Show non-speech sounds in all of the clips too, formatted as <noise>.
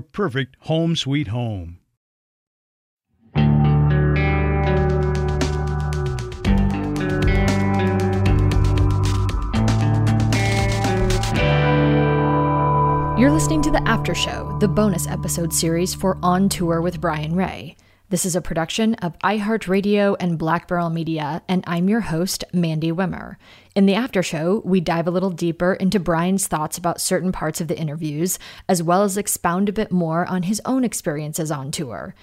perfect home sweet home. You're listening to the After Show, the bonus episode series for On Tour with Brian Ray. This is a production of iHeartRadio and Black Barrel Media, and I'm your host, Mandy Wimmer. In the after show, we dive a little deeper into Brian's thoughts about certain parts of the interviews, as well as expound a bit more on his own experiences on tour.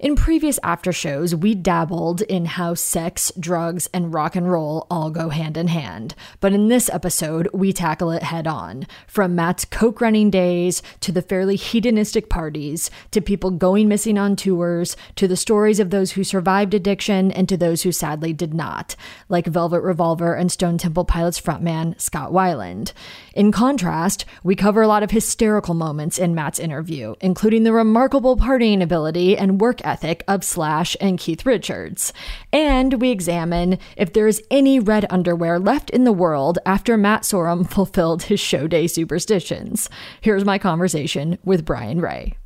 In previous after shows, we dabbled in how sex, drugs, and rock and roll all go hand in hand. But in this episode, we tackle it head on. From Matt's coke running days to the fairly hedonistic parties, to people going missing on tours, to the stories of those who survived addiction and to those who sadly did not, like Velvet Revolver and Stone Temple Pilots frontman Scott Weiland. In contrast, we cover a lot of hysterical moments in Matt's interview, including the remarkable partying ability and work ethic of Slash and Keith Richards. And we examine if there is any red underwear left in the world after Matt Sorum <laughs> fulfilled his show day superstitions. Here's my conversation with Brian Ray.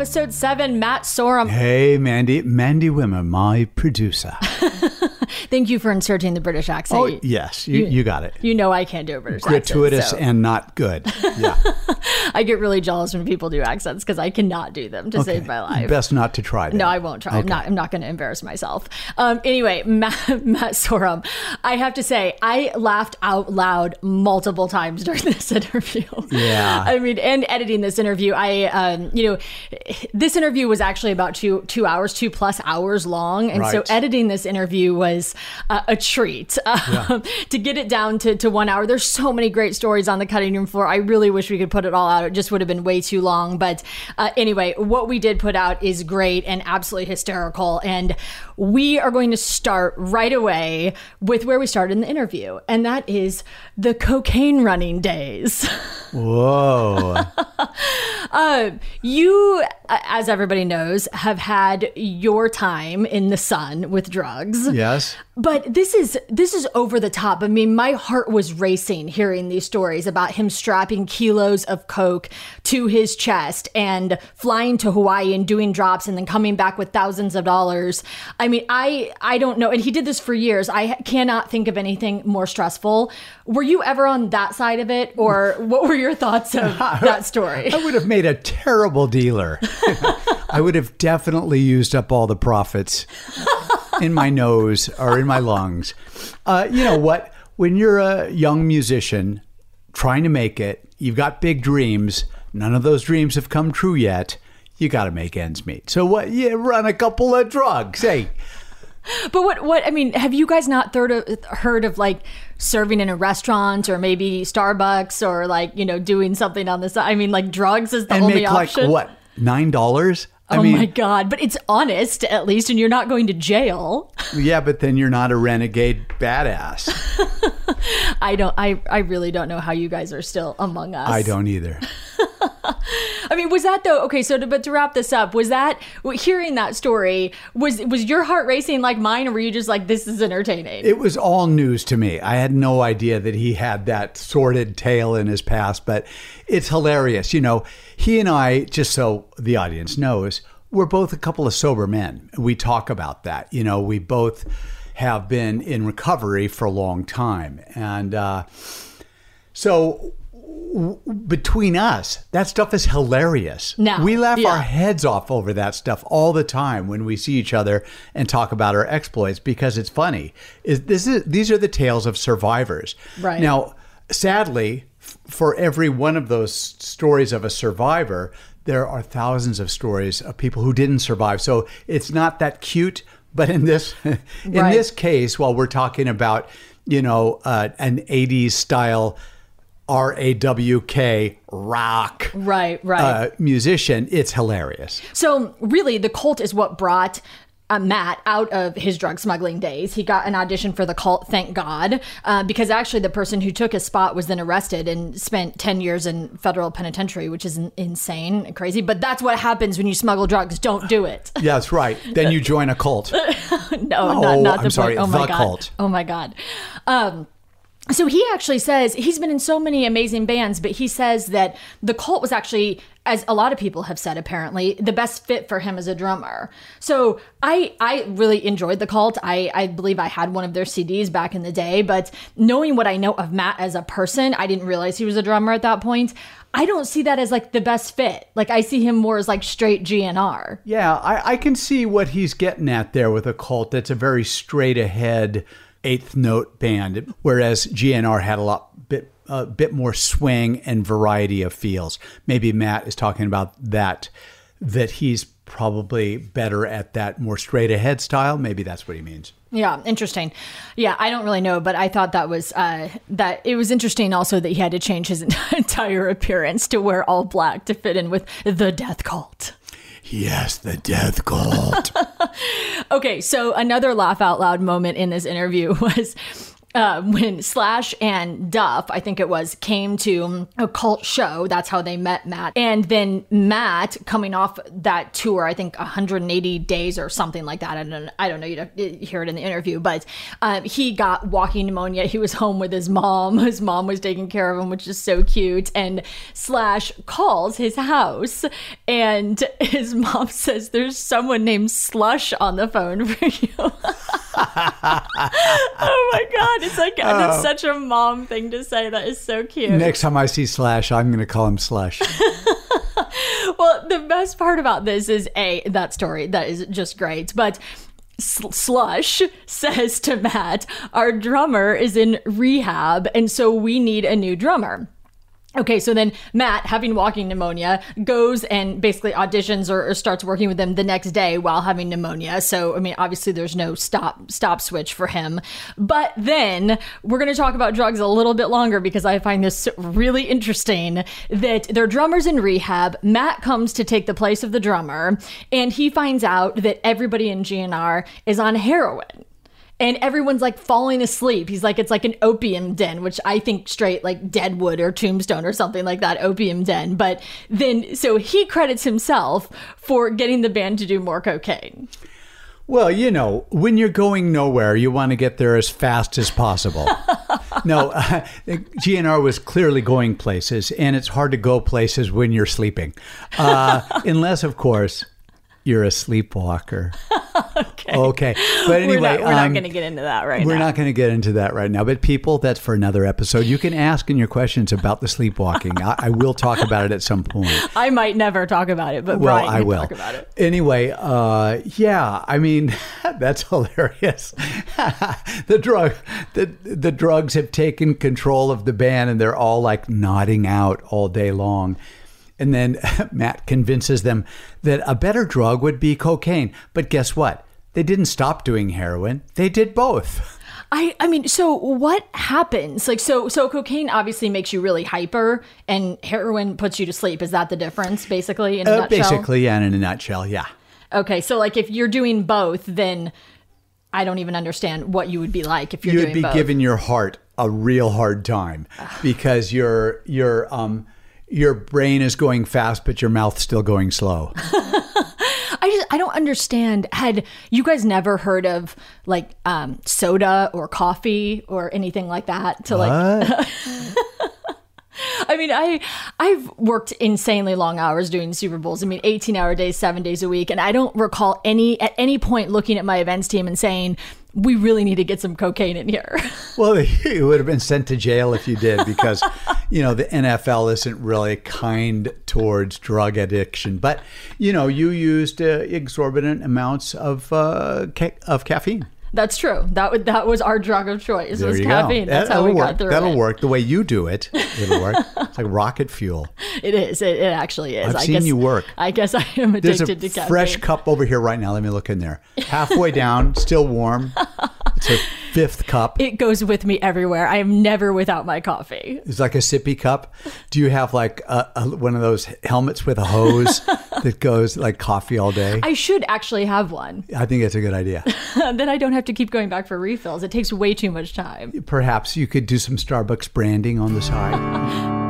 Episode seven, Matt Sorum. Hey, Mandy. Mandy Wimmer, my producer. <laughs> Thank you for inserting the British accent. Oh, yes, you, you got it. You know I can't do a British Gratuitous accent. so- and not good. Yeah. <laughs> I get really jealous when people do accents because I cannot do them to save my life. Best not to try. No, I won't try. I'm not. I'm not going to embarrass myself. Um, anyway, <laughs> Matt, Matt Sorum, I have to say, I laughed out loud multiple times during this interview. Yeah. I mean, and editing this interview, I, um, you know, this interview was actually about two two hours, two plus hours long, and so editing this interview was uh, a treat. <laughs> Um, to get it down to, to one hour, there's so many great stories on the cutting room floor. I really wish we could put it all out. It just would have been way too long. But uh, anyway, what we did put out is great and absolutely hysterical. And we are going to start right away with where we started in the interview, and that is the cocaine running days. <laughs> Whoa. Uh, you, Uh, as everybody knows, have had your time in the sun with drugs. yes. But this is this is over the top. I mean, my heart was racing hearing these stories about him strapping kilos of coke to his chest and flying to Hawaii and doing drops and then coming back with thousands of dollars. I mean, I I don't know. And he did this for years. I cannot think of anything more stressful. Were you ever on that side of it, or what were your thoughts of <laughs> that story? I would have made a terrible dealer. <laughs> <laughs> I would have definitely used up all the profits in my nose or in my lungs. Uh, you know what? When you're a young musician trying to make it, you've got big dreams. None of those dreams have come true yet. You got to make ends meet. So what? Yeah, run a couple of drugs. Hey, But what what I mean, have you guys not heard of, heard of like serving in a restaurant or maybe Starbucks or like you know doing something on the side? I mean, like drugs is the and only make option. like what? Nine dollars? I oh mean, my god! But it's honest at least, and you're not going to jail. yeah, but then you're not a renegade badass. <laughs> I don't. I I really don't know how you guys are still among us. I don't either. <laughs> I mean, was that though? Okay, so to, but to wrap this up, was that hearing that story was was your heart racing like mine, or were you just like, this is entertaining? It was all news to me. I had no idea that he had that sordid tale in his past, but it's hilarious. You know, he and I, just so the audience knows, we're both a couple of sober men. We talk about that. You know, we both have been in recovery for a long time. And uh, so between us, that stuff is hilarious. No, we laugh yeah. our heads off over that stuff all the time when we see each other and talk about our exploits because it's funny. Is this is these are the tales of survivors. Right. Now, sadly, f- for every one of those stories of a survivor, there are thousands of stories of people who didn't survive. So it's not that cute. But in this <laughs> in Right. this case, while we're talking about you know uh, an '80s style R A W K rock right, right. uh, musician, it's hilarious. So really, the cult is what brought. Uh, Matt out of his drug smuggling days. He got an audition for the cult, thank God, uh, because actually the person who took his spot was then arrested and spent 10 years in federal penitentiary, which is insane and crazy. But that's what happens when you smuggle drugs. Don't do it. <laughs> Yeah, that's right. Then you join a cult. <laughs> no, Oh, not, not I'm the sorry. Oh my the god. cult. Oh my god. Um, so he actually says he's been in so many amazing bands, but he says that the cult was actually, as a lot of people have said, apparently the best fit for him as a drummer. So I I really enjoyed the cult. I I believe I had one of their CDs back in the day, but knowing what I know of Matt as a person, I didn't realize he was a drummer at that point. I don't see that as like the best fit. Like I see him more as like straight GNR. Yeah, I, I can see what he's getting at there with a cult that's a very straight ahead eighth note band, whereas GNR had a lot bit a bit more swing and variety of feels. Maybe Matt is talking about that that he's probably better at that more straight ahead style. Maybe that's what he means. Yeah, interesting. Yeah, I don't really know, but I thought that was uh, that it was interesting also that he had to change his <laughs> entire appearance to wear all black to fit in with the death cult. Yes, the death cult. <laughs> Okay, so another laugh out loud moment in this interview <laughs> was uh, when Slash and Duff, I think it was, came to a cult show. That's how they met Matt. And then Matt, coming off that tour, I think 180 days or something like that. I don't, I don't know. You hear it in the interview, but uh, he got walking pneumonia. He was home with his mom. <laughs> His mom was taking care of him, which is so cute. And Slash calls his house, and his <laughs> mom says, "There's someone named Slush on the phone for you." <laughs> oh my god, it's like that's uh, such a mom thing to say. That is so cute. Next time I see Slash, I'm going to call him Slush. <laughs> Well, the best part about this is a that story that is just great, but. Slush says to Matt, Our drummer is in rehab, and so we need a new drummer. Okay, so then Matt, having walking pneumonia, goes and basically auditions or, or, starts working with them the next day while having pneumonia. So, I mean, obviously there's no stop stop switch for him. But then we're going to talk about drugs a little bit longer because I find this really interesting that they're drummers in rehab. Matt comes to take the place of the drummer, and he finds out that everybody in GNR is on heroin and everyone's like falling asleep. He's like, it's like an opium den, which I think straight like Deadwood or Tombstone or something like that, opium den. But then, so he credits himself for getting the band to do more cocaine. Well, you know, when you're going nowhere, you want to get there as fast as possible. <laughs> no, <laughs> uh, GNR was clearly going places, and it's hard to go places when you're sleeping. Uh, unless, of course, you're a sleepwalker. <laughs> okay. Okay. But anyway, we're not, we're not um, going to get into that right we're now. not going to get into that right now. But people, that's for another episode. You can ask in your questions about the sleepwalking. I, I will talk about it at some point. <laughs> I might never talk about it, but Well, Brian I will. talk about it. Anyway, uh, yeah, I mean <laughs> that's hilarious. <laughs> the drug, the the drugs have taken control of the band, and they're all like nodding out all day long. And then Matt convinces them that a better drug would be cocaine. But guess what? They didn't stop doing heroin. They did both. <laughs> I I mean, so what happens? Like, so so cocaine obviously makes you really hyper, and heroin puts you to sleep. Is that the difference, basically? In a Uh, nutshell? basically, and in a nutshell, yeah. Okay, so like if you're doing both, then I don't even understand what you would be like if you're You'd be both. giving your heart a real hard time because your your um your brain is going fast, but your mouth's still going slow. <laughs> I just I don't understand. Had you guys never heard of like um, soda or coffee or anything like that? To like, <laughs> I mean, I I've worked insanely long hours doing Super Bowls. I mean, 18 hour days, seven days a week, and I don't recall any at any point looking at my events team and saying we really need to get some cocaine in here. <laughs> Well, <laughs> you would have been sent to jail if you did because, <laughs> you know, the NFL isn't really kind towards drug addiction. But, you know, you used uh, exorbitant amounts of uh, ca- of caffeine. That's true. That would that was our drug of choice. There was caffeine. go. That's how That'll we work. got through That'll it. work. The way you do it, <laughs> it'll work. it's like rocket fuel. It is. It, it actually is. I've I seen guess, you work. I guess I am There's addicted a to caffeine. fresh cup over here right now. Let me look in there. Halfway down, still warm. It's a fifth cup. It goes with me everywhere. I am never without my coffee. It's like a sippy cup. Do you have like a, a, one of those helmets with a hose <laughs> that goes like coffee all day? I should actually have one. I think it's a good idea. <laughs> then I don't have to keep going back for refills. It takes way too much time. Perhaps you could do some Starbucks branding on the side. <laughs>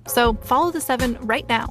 So follow the seven right now.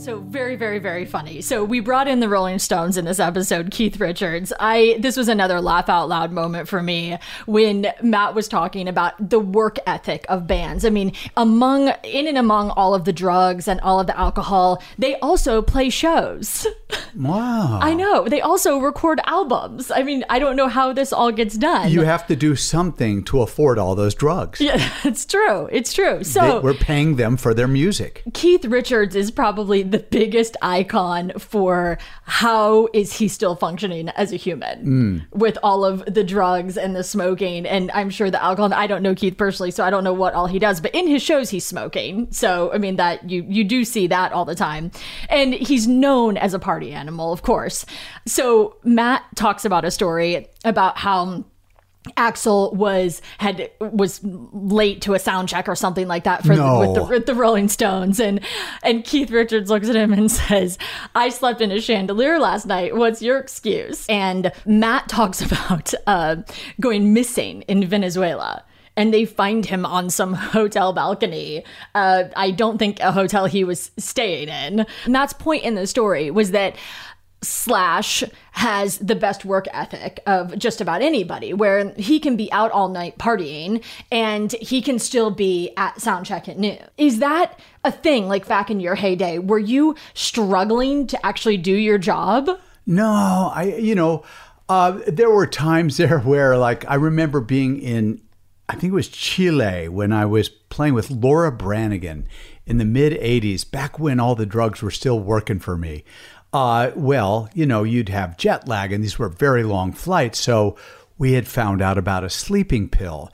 Also, very, very, very funny. So we brought in the Rolling Stones in this episode, Keith Richards. I this was another laugh out loud moment for me when Matt was talking about the work ethic of bands. I mean, among in and among all of the drugs and all of the alcohol, they also play shows. <laughs> Wow. I know. They also record albums. I mean, I don't know how this all gets done. You have to do something to afford all those drugs. yeah, <laughs> it's true. It's true. They- So we're paying them for their music. Keith Richards is probably the biggest icon for how is he still functioning as a human hmm. with all of the drugs and the smoking and I'm sure the alcohol. I don't know Keith personally, so I don't know what all he does, but in his shows he's smoking. So I mean that you you do see that all the time. And he's known as a party animal, of course. So Matt talks about a story about how Axl was had was late to a sound check or something like that for No. with, the, with the Rolling Stones and and Keith Richards looks at him and <laughs> says, "I slept in a chandelier last night. What's your excuse?" And Matt talks <laughs> about uh, going missing in Venezuela. And they find him on some <laughs> hotel balcony. Uh, I don't think a hotel he was staying in. Matt's point in the story was that Slash has the best work ethic of just about anybody, where he can be out all night partying and he can still be at soundcheck at noon. Is that a thing like back in your heyday? Were you struggling to actually do your job? No, I you know, uh, there were times <laughs> there where like I remember being in I think it was Chile when I was playing with Laura Branigan in the mid 80s, back when all the drugs were still working for me. Uh, well, you know, you'd have jet lag, and these were very long flights. So we had found out about a sleeping pill,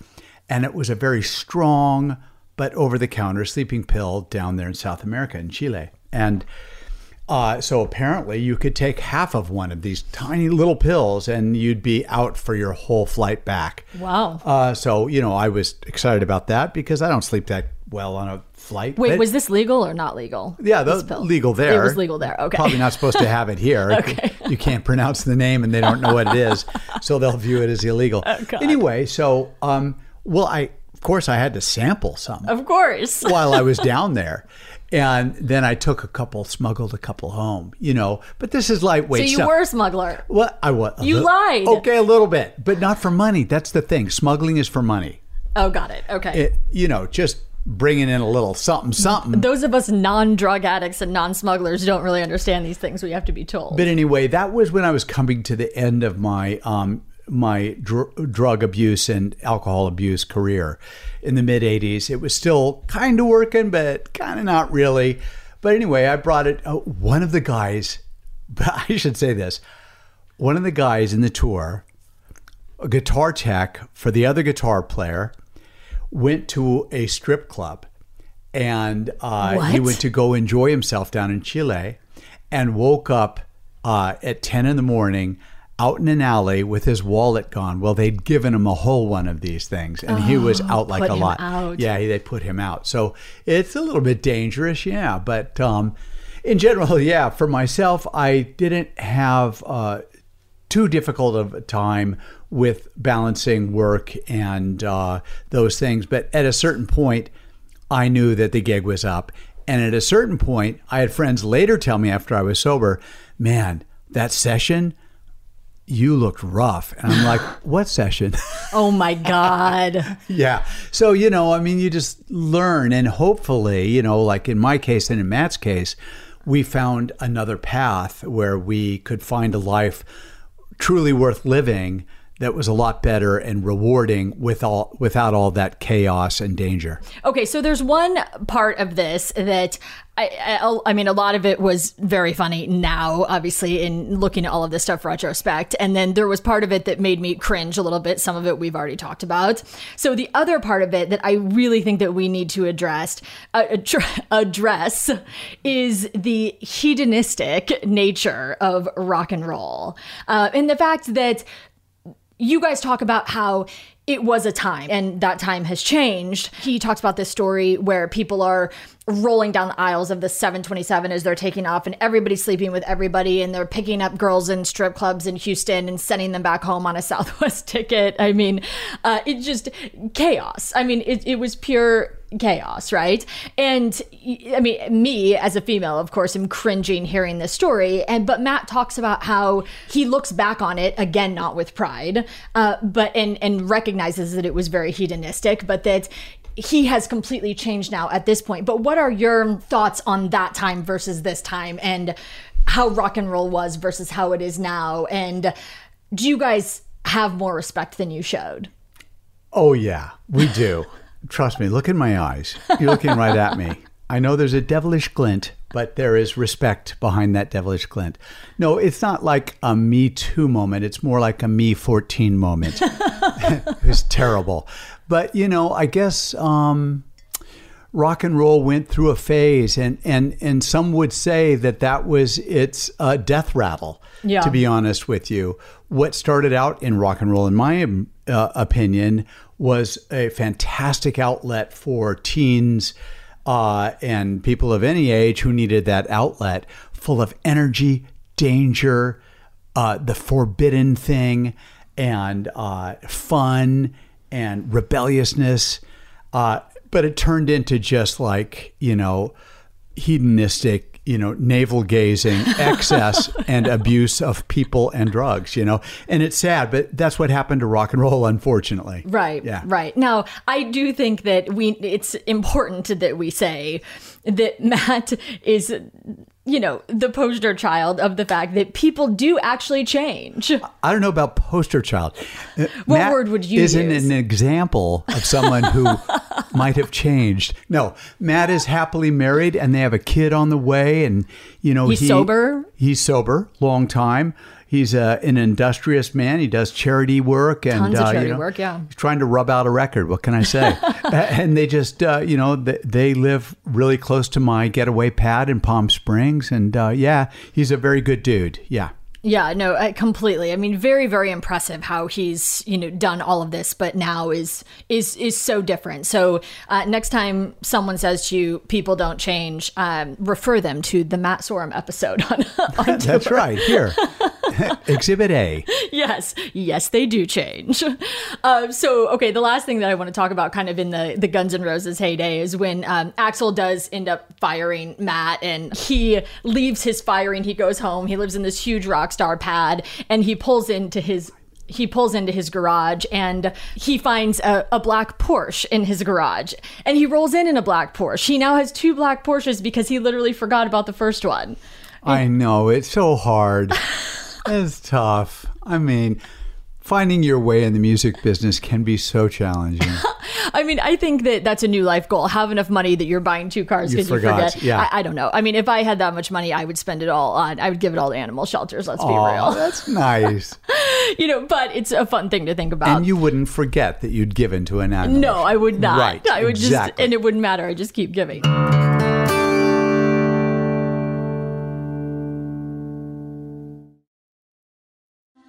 and it was a very strong but over the counter sleeping pill down there in South America, in Chile. And uh, so apparently, you could take half of one of these tiny little pills, and you'd be out for your whole flight back. Wow. Uh, so you know, I was excited about that because I don't sleep that well on a flight. Wait, was this legal or not legal? yeah, the, legal there. It was legal there. Okay. Probably not supposed to have it here. <laughs> Okay. You can't pronounce the name, and they don't know what it is, so they'll view it as illegal. <laughs> Oh, Anyway, so um, well, I of course I had to sample some Of course. <laughs> while I was down there. And then I took a couple, smuggled a couple home, you know. But this is lightweight. So you stuff. were a smuggler. What I was? You lied. Okay, a little bit, but not for money. That's the thing. Smuggling is for money. Oh, got it. Okay. It, you know, just bringing in a little something, something. Those of us non-drug addicts and non-smugglers don't really understand these things. We have to be told. But anyway, that was when I was coming to the end of my um, my dr- drug abuse and alcohol abuse career in the mid '80s. It was still kind of working, but kind of not really. But anyway, I brought it. Uh, one of the guys, but <laughs> I should say this: one of the guys in the tour, a guitar tech for the other guitar player, went to a strip club, and uh, he went to go enjoy himself down in Chile, and woke up uh, at ten in the morning out in an alley with his wallet gone. Well, they'd given him a whole one of these things, and he was out like a lot. out. Yeah, they put him out. So it's a little bit dangerous, yeah. But um, in general, <laughs> yeah. For myself, I didn't have uh, too difficult of a time with balancing work and uh, those things. But at a certain point, I knew that the gig was up. And at a certain point, I had friends later tell me after I was sober, man, that session, you looked rough. And I'm like, <laughs> what session? Oh my God. <laughs> yeah. So, you know, I mean, you just learn. And hopefully, you know, like in my case and in Matt's case, we found another path where we could find a life truly worth living that was a lot better and rewarding with all without all that chaos and danger. Okay, so there's one part of this that I, I, I mean, a lot of it was very funny now, obviously, in looking at all of this stuff retrospect. And then there was part of it that made me cringe a little bit. Some of it we've already talked about. So the other part of it that I really think that we need to address, uh, <laughs> address is the hedonistic nature of rock and roll. Uh, and the fact that you guys talk about how it was a time and that time has changed. He talks about this story where people are rolling down the aisles of the 727 as they're taking off and everybody's sleeping with everybody and they're picking up girls in strip clubs in Houston and sending them back home on a <laughs> Southwest ticket. I mean, uh, it just chaos. I mean, it, it was pure chaos, right? And I mean, me as a female, of course, am cringing hearing this story. And but Matt talks about how he looks back on it again, not with pride, uh, but and and recognizes that it was very hedonistic, but that he has completely changed now at this point. But what are your thoughts on that time versus this time, and how rock and roll was versus how it is now? And do you guys have more respect than you showed? Oh yeah, we do. <laughs> Trust me, look in my eyes. You're looking right at me. I know there's a devilish glint, but there is respect behind that devilish glint. No, it's not like a Me Too moment. It's more like a Me 14 moment. <laughs> it's terrible. But, you know, I guess um, rock and roll went through a phase, and, and, and some would say that that was its uh, death rattle, yeah. to be honest with you. What started out in rock and roll, in my uh, opinion, was a fantastic outlet for teens uh, and people of any age who needed that outlet, full of energy, danger, uh, the forbidden thing, and uh, fun and rebelliousness. Uh, but it turned into just like, you know, hedonistic you know, navel gazing, <laughs> excess, and abuse of people and drugs, you know. And it's sad, but that's what happened to rock and roll, unfortunately. Right. Yeah. Right. Now, I do think that we it's important that we say that Matt is you know, the poster child of the fact that people do actually change. I don't know about poster child. Uh, what Matt word would you use? isn't use? an example of someone who <laughs> might have changed. No, Matt is happily married and they have a kid on the way and you know he's he, sober. He's sober, long time. He's uh, an industrious man. He does charity work and Tons of uh, charity you know, work, yeah. He's trying to rub out a record. What can I say? <laughs> and they just, uh, you know, they, they, live really close to my getaway pad in Palm Springs. And uh, yeah, he's a very good dude. Yeah. Yeah, no, uh, completely. I mean, very, very impressive how he's you know done all of this, but now is is is so different. So uh, next time someone says to you, "People don't change," um, refer them to the Matt Sorum episode <laughs> on. on That's right. Here, <laughs> <laughs> Exhibit A. Yes, yes, they do change. Uh, so okay, the last thing that I want to talk about, kind of in the the Guns N' Roses heyday, is when um, Axl does end up firing Matt, and he leaves his firing. He goes home. He lives in this huge rock star pad, and he pulls into his he pulls into his garage and he finds a, a, black Porsche in his garage. And he rolls in in a black Porsche. He now has two black Porsches because he literally forgot about the first one. I know. It's so hard. <laughs> it's tough. I mean, finding your way in the music business can be so challenging. <laughs> I mean, I think that that's a new life goal. Have enough money that you're buying two cars because you, forget. Yeah. I, I, don't know. I mean, if I had that much money, I would spend it all on. I would give it all to animal shelters. Let's be real. That's nice. <laughs> you know, but it's a fun thing to think about. And you wouldn't forget that you'd given to an animal. No, I would not. Right. I would exactly. just, and it wouldn't matter. I just keep giving.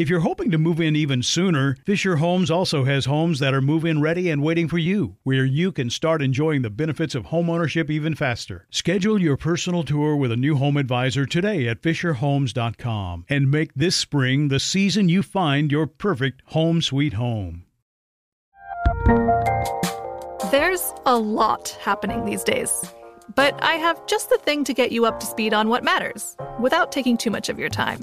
If you're hoping to move in even sooner, Fisher Homes also has homes that are move in ready and waiting for you, where you can start enjoying the benefits of homeownership even faster. Schedule your personal tour with a new home advisor today at FisherHomes.com and make this spring the season you find your perfect home sweet home. There's a lot happening these days, but I have just the thing to get you up to speed on what matters without taking too much of your time.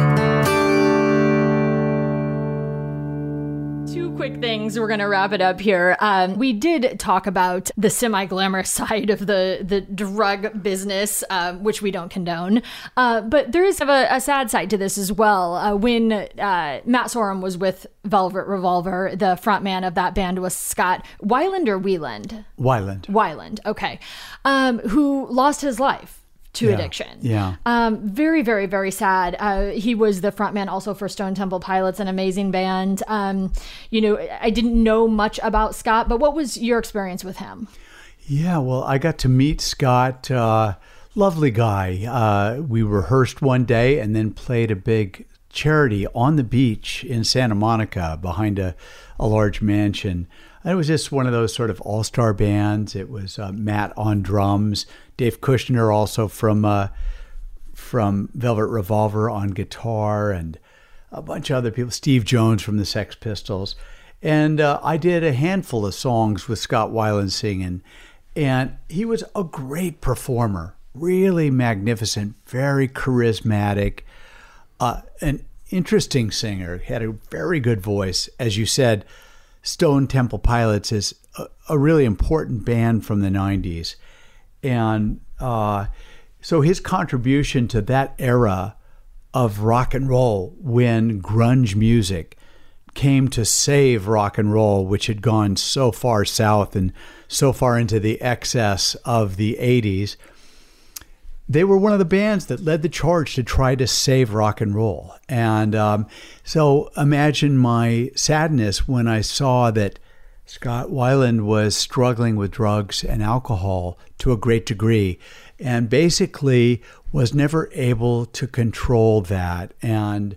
Quick things. We're going to wrap it up here. Um, we did talk about the semi-glamorous <laughs> side of the the drug business, uh, which we don't condone. Uh, but there is a, a, sad side to this as well. Uh, when uh, Matt Sorum was with Velvet Revolver, the frontman of that band was Scott Weiland or Wieland. Weiland. Weiland. Okay, um, who lost his life to Yeah. addiction. Yeah. Um, very, very, very sad. Uh, he was the frontman also for Stone Temple Pilots, an amazing band. Um, you know, I didn't know much about Scott, but what was your experience with him? Yeah, well, I got to meet Scott. Uh, lovely guy. Uh, we rehearsed one day and then played a big charity on the beach in Santa Monica behind a, a large mansion. And it was just one of those sort of all star bands. It was uh, Matt on drums, Dave Kushner also from uh, from Velvet Revolver on guitar, and a bunch of other people. Steve Jones from the Sex Pistols, and uh, I did a handful of songs with Scott Weiland singing, and he was a great performer, really magnificent, very charismatic, uh, an interesting singer. Had a very good voice, as you said. Stone Temple Pilots is a, a really important band from the '90s, and uh, so his contribution to that era of rock and roll when grunge music came to save rock and roll, which had gone so far south and so far into the excess of the 80s. They were one of the bands that led the charge to try to save rock and roll. And um, so imagine my sadness when I saw that Scott Weiland was struggling with drugs and alcohol to a great degree and basically was never able to control that. And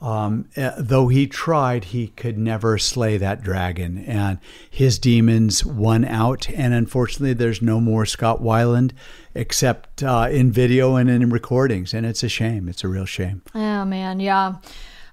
um, uh, though he tried, he could never slay that dragon. And his demons won out. And unfortunately, there's no more Scott Weiland except uh, in video and in recordings. And it's a shame. It's a real shame. Oh, man. Yeah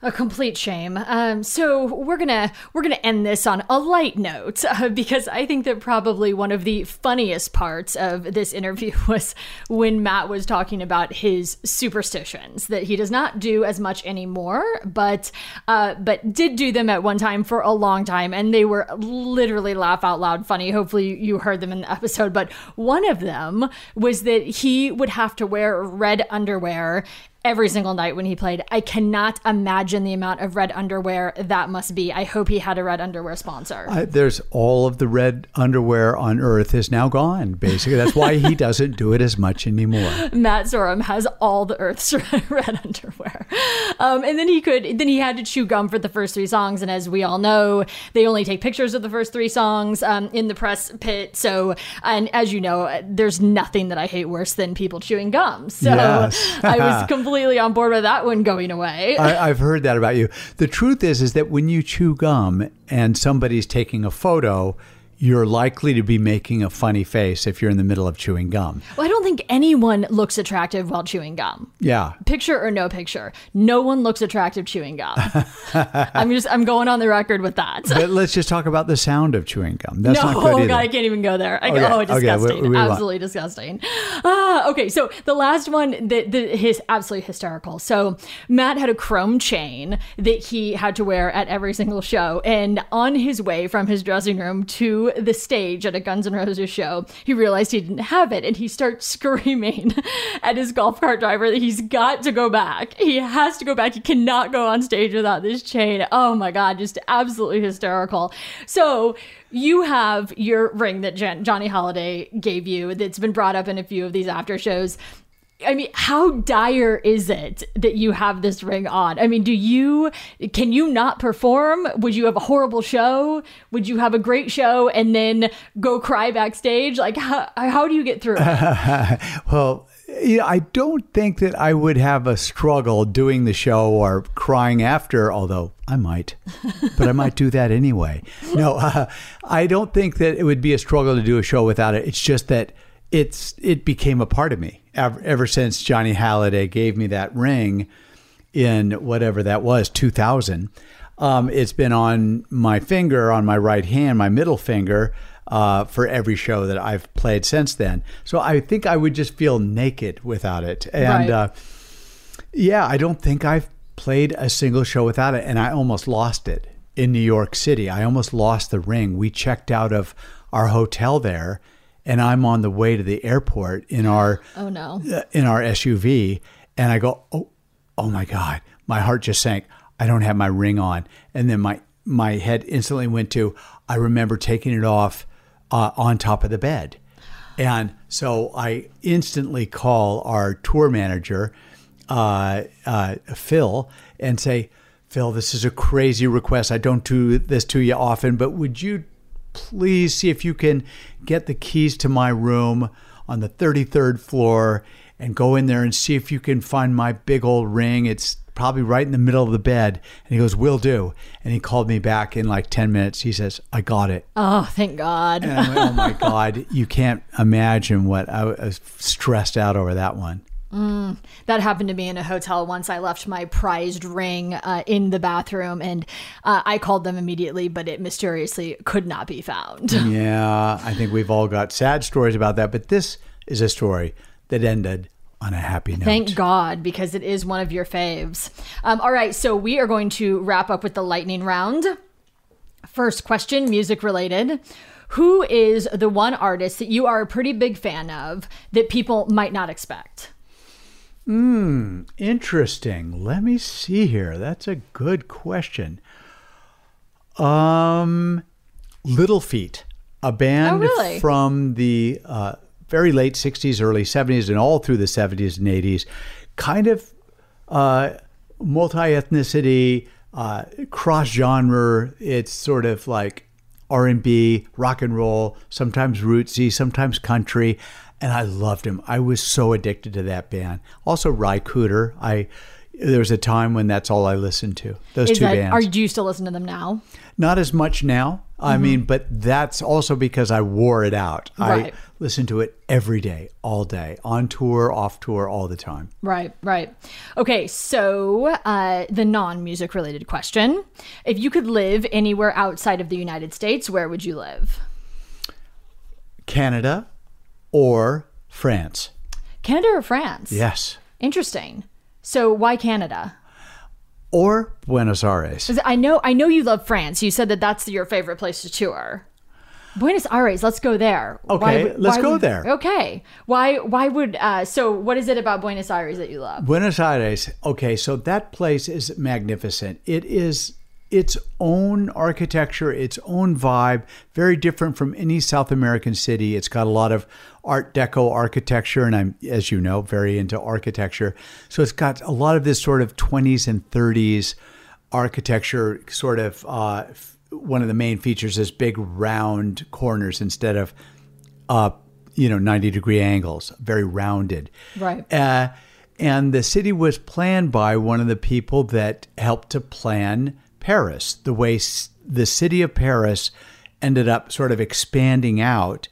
a complete shame. Um, so we're gonna we're gonna end this on a light note <laughs> uh, because I think that probably one of the funniest parts of this interview <laughs> was when Matt was talking about his superstitions that he does not do as much anymore, but uh, but did do them at one time for a long time, and they were literally laugh out loud funny. Hopefully you heard them in the <laughs> episode, but one of them was that he would have to wear red underwear every single night when he played. I cannot imagine the amount of red underwear that must be. I hope he had a red underwear sponsor. Uh, there's all of the red underwear on earth is now gone, basically. That's why he <laughs> doesn't do it as much anymore. Matt Sorum has all the earth's <laughs> red underwear. Um, and then he could, then he had to chew gum for the first three songs. And as we all know, they only take pictures of the first three songs um, in the press pit. So, and as you know, there's nothing that I hate worse than people chewing gum. So yes. <laughs> I was completely completely on board with that one going away. I, have heard that about you. The truth is, is that when you chew gum and somebody's taking a photo, you're likely to be making a funny face if you're in the middle of chewing gum. Well, I don't think anyone looks attractive while chewing gum. Yeah. Picture or no picture. No one looks attractive chewing gum. <laughs> I'm just I'm going on the record with that. but let's just talk about the sound of chewing gum. That's no, not good oh <laughs> God, I can't even go there. I okay. oh, disgusting. Okay, we, we absolutely disgusting. Uh, okay, so the last one that the, his absolutely hysterical. So Matt had a chrome chain that he had to wear at every single show, and on his way from his dressing room to the stage at a Guns N' Roses show, he realized he didn't have it and he starts <laughs> screaming at his golf cart driver that he's got to go back. He has to go back. He cannot go on stage without this chain. Oh my God, just absolutely hysterical. So, you have your ring that Johnny Hallyday gave you that's been brought up in a few of these after shows. I mean, how dire is it that you have this ring on? I mean, do you can you not perform? Would you have a horrible show? Would you have a great show and then go cry backstage? Like, how, how do you get through it? <laughs> well, I don't think that I would have a struggle doing the show or crying after, although I might, but I might do that anyway. <laughs> No, uh, <laughs> I don't think that it would be a struggle to do a show without it. It's just that it's it became a part of me ever, since Johnny Hallyday gave me that ring in whatever that was 2000. Um, it's been on my finger, on my right hand, my middle finger, uh, for every show that I've played since then. So I think I would just feel naked without it. And right. uh, yeah, I don't think I've played a single show without it. And I almost lost it in New York City. I almost lost the ring. We checked out of our hotel there and I'm on the way to the airport in our <gasps> oh no uh, in our SUV, and I go oh oh my god, my heart just sank. I don't have my ring on, and then my my head instantly went to I remember taking it off uh, on top of the bed, and so I instantly call our tour manager, uh, uh Phil, and say. Phil, this is a crazy request. I don't do this to you often, but would you please see if you can get the keys to my room on the 33rd floor and go in there and see if you can find my big old ring. It's probably right in the middle of the bed. And he goes, Will do. And he called me back in like 10 minutes. He says, I got it. Oh, thank God. Went, Oh my <laughs> God. You can't imagine what I was stressed out over that one. Mm, that happened to me in a hotel once. I left my prized ring uh, in the bathroom and uh, I called them immediately, but it mysteriously could not be found. <laughs> yeah, I think we've all got sad stories about that, but this is a story that ended on a happy note. Thank God, because it is one of your faves. Um, all right, so we are going to wrap up with the lightning round. First question, music related. Who is the one artist that you are a pretty big fan of that people might not expect? Hmm, interesting. Let me see here. That's a good question. Um, Little Feat, a band oh, really? from the uh, very late 60s, early 70s, and all through the 70s and 80s. Kind of uh, multi ethnicity, uh, cross genre. It's sort of like R&B, rock and roll, sometimes rootsy, sometimes country, and I loved him. I was so addicted to that band. Also Ry Cooder. I there was a time when that's all I listened to. Those Is two that, bands. Are do you still listen to them now? Not as much now. I Mm-hmm. mean, but that's also because I wore it out. Right. I listen to it every day, all day, on tour, off tour, all the time. Right, right. Okay, so uh, the non music related question. If you could live anywhere outside of the United States, where would you live? Canada or France. Canada or France? Yes. Interesting. So why Canada? Or Buenos Aires. I know I know you love France. You said that that's your favorite place to tour. Buenos Aires, let's go there. Okay, would- let's go would- there. Okay. Why why would uh so what is it about Buenos Aires that you love? Buenos Aires. Okay, so that place is magnificent. It is its own architecture, its own vibe, very different from any South American city. It's got a lot of Art Deco architecture, and I'm, as you know, very into architecture. So it's got a lot of this sort of 20s and 30s architecture. Sort of uh, one of the main features is big round corners instead of uh, you know 90 degree angles, very rounded. Right. Uh, and the city was planned by one of the people that helped to plan Paris. The way the city of Paris ended up sort of expanding out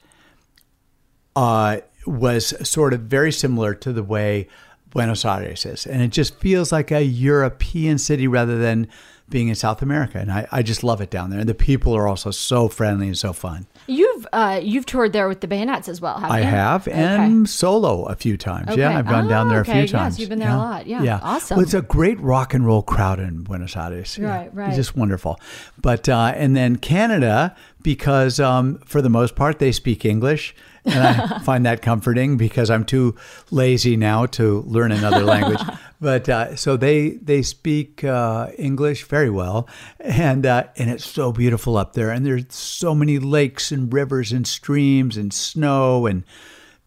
uh, was sort of very similar to the way Buenos Aires is. And it just feels like a European city rather than being in South America. And I, I just love it down there. And the people are also so friendly and so fun. You've uh you've toured there with the Bayonets as well, haven't I you? I have, and solo a few times. Okay. Yeah, I've gone down there a okay. few Yes, times. you've been there a lot. Yeah. Awesome. Well, it's a great rock and roll crowd in Buenos Aires. Yeah. Right, right. It's just wonderful. But uh, and then Canada, because um, for the most part they speak English, and I <laughs> find that comforting because I'm too lazy now to learn another language. <laughs> But uh, so they they speak uh, English very well, and uh, and it's so beautiful up there, and there's so many lakes and rivers and streams and snow and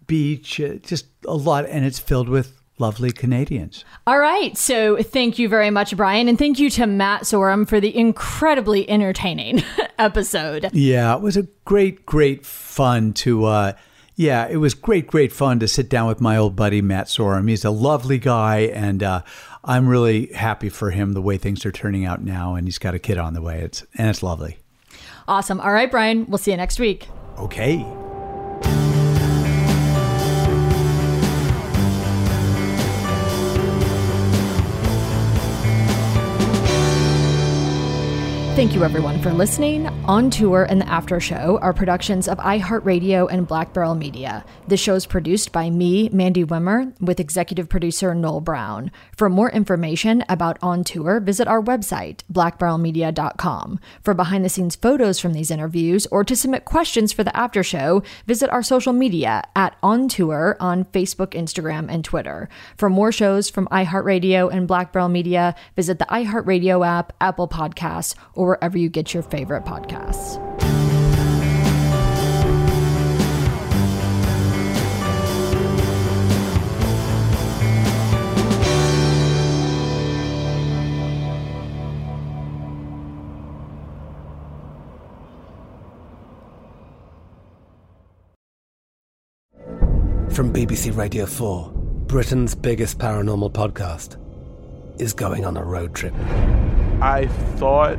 beach, just a lot, and it's filled with lovely Canadians. All right. So thank you very much, Brian. And thank you to Matt Sorum for the incredibly entertaining <laughs> episode. Yeah, it was a great, great fun to. Uh, yeah, it was great, great fun to sit down with my old buddy Matt Sorum. He's a lovely guy, and uh, I'm really happy for him the way things are turning out now. And he's got a kid on the way. It's and it's lovely. Awesome. All right, Brian. We'll see you next week. Okay. Thank you, everyone, for listening. On Tour and the After Show are productions of iHeartRadio and Black Barrel Media. The show is produced by me, Mandy Wimmer, with executive producer Noel Brown. For more information about On Tour, visit our website, blackbarrelmedia.com. For behind the scenes photos from these interviews or to submit questions for the After Show, visit our social media at On Tour on Facebook, Instagram, and Twitter. For more shows from iHeartRadio and Black Barrel Media, visit the iHeartRadio app, Apple Podcasts, or wherever you get your favorite podcasts. From BBC Radio 4, Britain's biggest paranormal podcast is going on a road trip. I thought